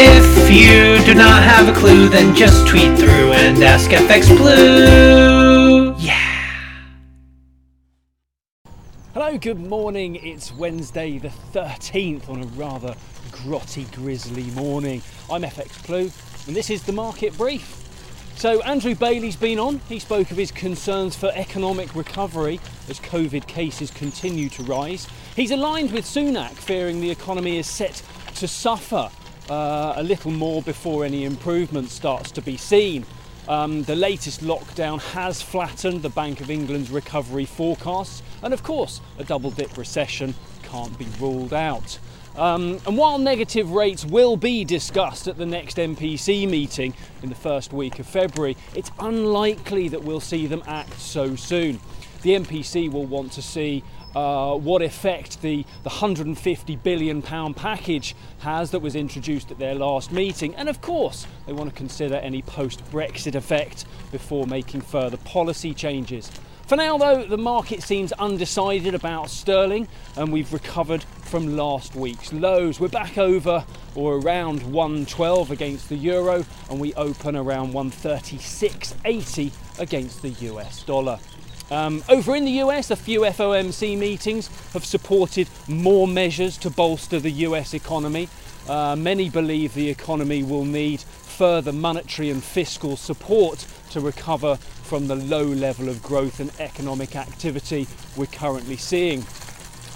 If you do not have a clue, then just tweet through and ask FX Blue. Yeah. Hello, good morning. It's Wednesday the 13th on a rather grotty, grizzly morning. I'm FX Blue, and this is the market brief. So, Andrew Bailey's been on. He spoke of his concerns for economic recovery as COVID cases continue to rise. He's aligned with Sunak, fearing the economy is set to suffer uh, a little more before any improvement starts to be seen. Um, the latest lockdown has flattened the Bank of England's recovery forecasts, and of course, a double dip recession can't be ruled out. Um, and while negative rates will be discussed at the next MPC meeting in the first week of February, it's unlikely that we'll see them act so soon. The MPC will want to see uh, what effect the, the 150 billion pound package has that was introduced at their last meeting, and of course, they want to consider any post Brexit effect before making further policy changes. For now, though, the market seems undecided about sterling, and we've recovered from last week's lows. We're back over or around 112 against the euro, and we open around 136.80 against the US dollar. Um, over in the US, a few FOMC meetings have supported more measures to bolster the US economy. Uh, many believe the economy will need further monetary and fiscal support to recover from the low level of growth and economic activity we're currently seeing.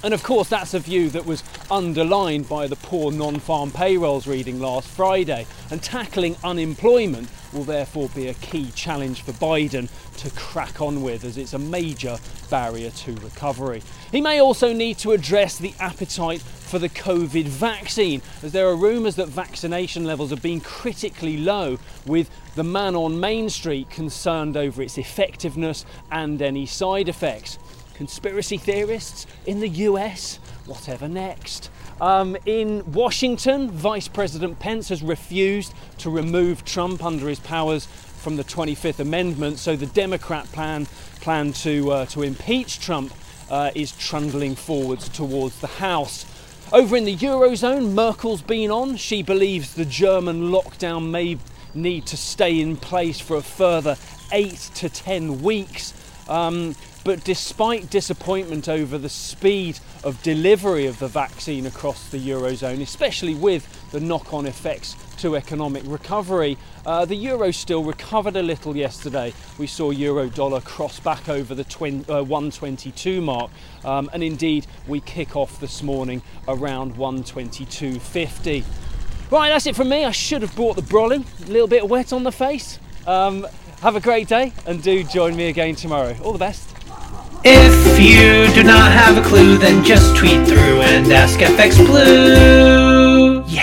And of course, that's a view that was underlined by the poor non farm payrolls reading last Friday. And tackling unemployment will therefore be a key challenge for Biden to crack on with, as it's a major barrier to recovery. He may also need to address the appetite for the COVID vaccine, as there are rumours that vaccination levels have been critically low, with the man on Main Street concerned over its effectiveness and any side effects conspiracy theorists in the US, whatever next. Um, in Washington, Vice President Pence has refused to remove Trump under his powers from the 25th Amendment, so the Democrat plan, plan to, uh, to impeach Trump uh, is trundling forwards towards the House. Over in the Eurozone, Merkel's been on. She believes the German lockdown may need to stay in place for a further eight to ten weeks. Um, but despite disappointment over the speed of delivery of the vaccine across the Eurozone, especially with the knock on effects to economic recovery, uh, the euro still recovered a little yesterday. We saw euro dollar cross back over the twin, uh, 122 mark, um, and indeed we kick off this morning around 122.50. Right, that's it from me. I should have brought the brolly, a little bit wet on the face. Um, have a great day and do join me again tomorrow. All the best. If you do not have a clue, then just tweet through and ask FX Blue. Yeah.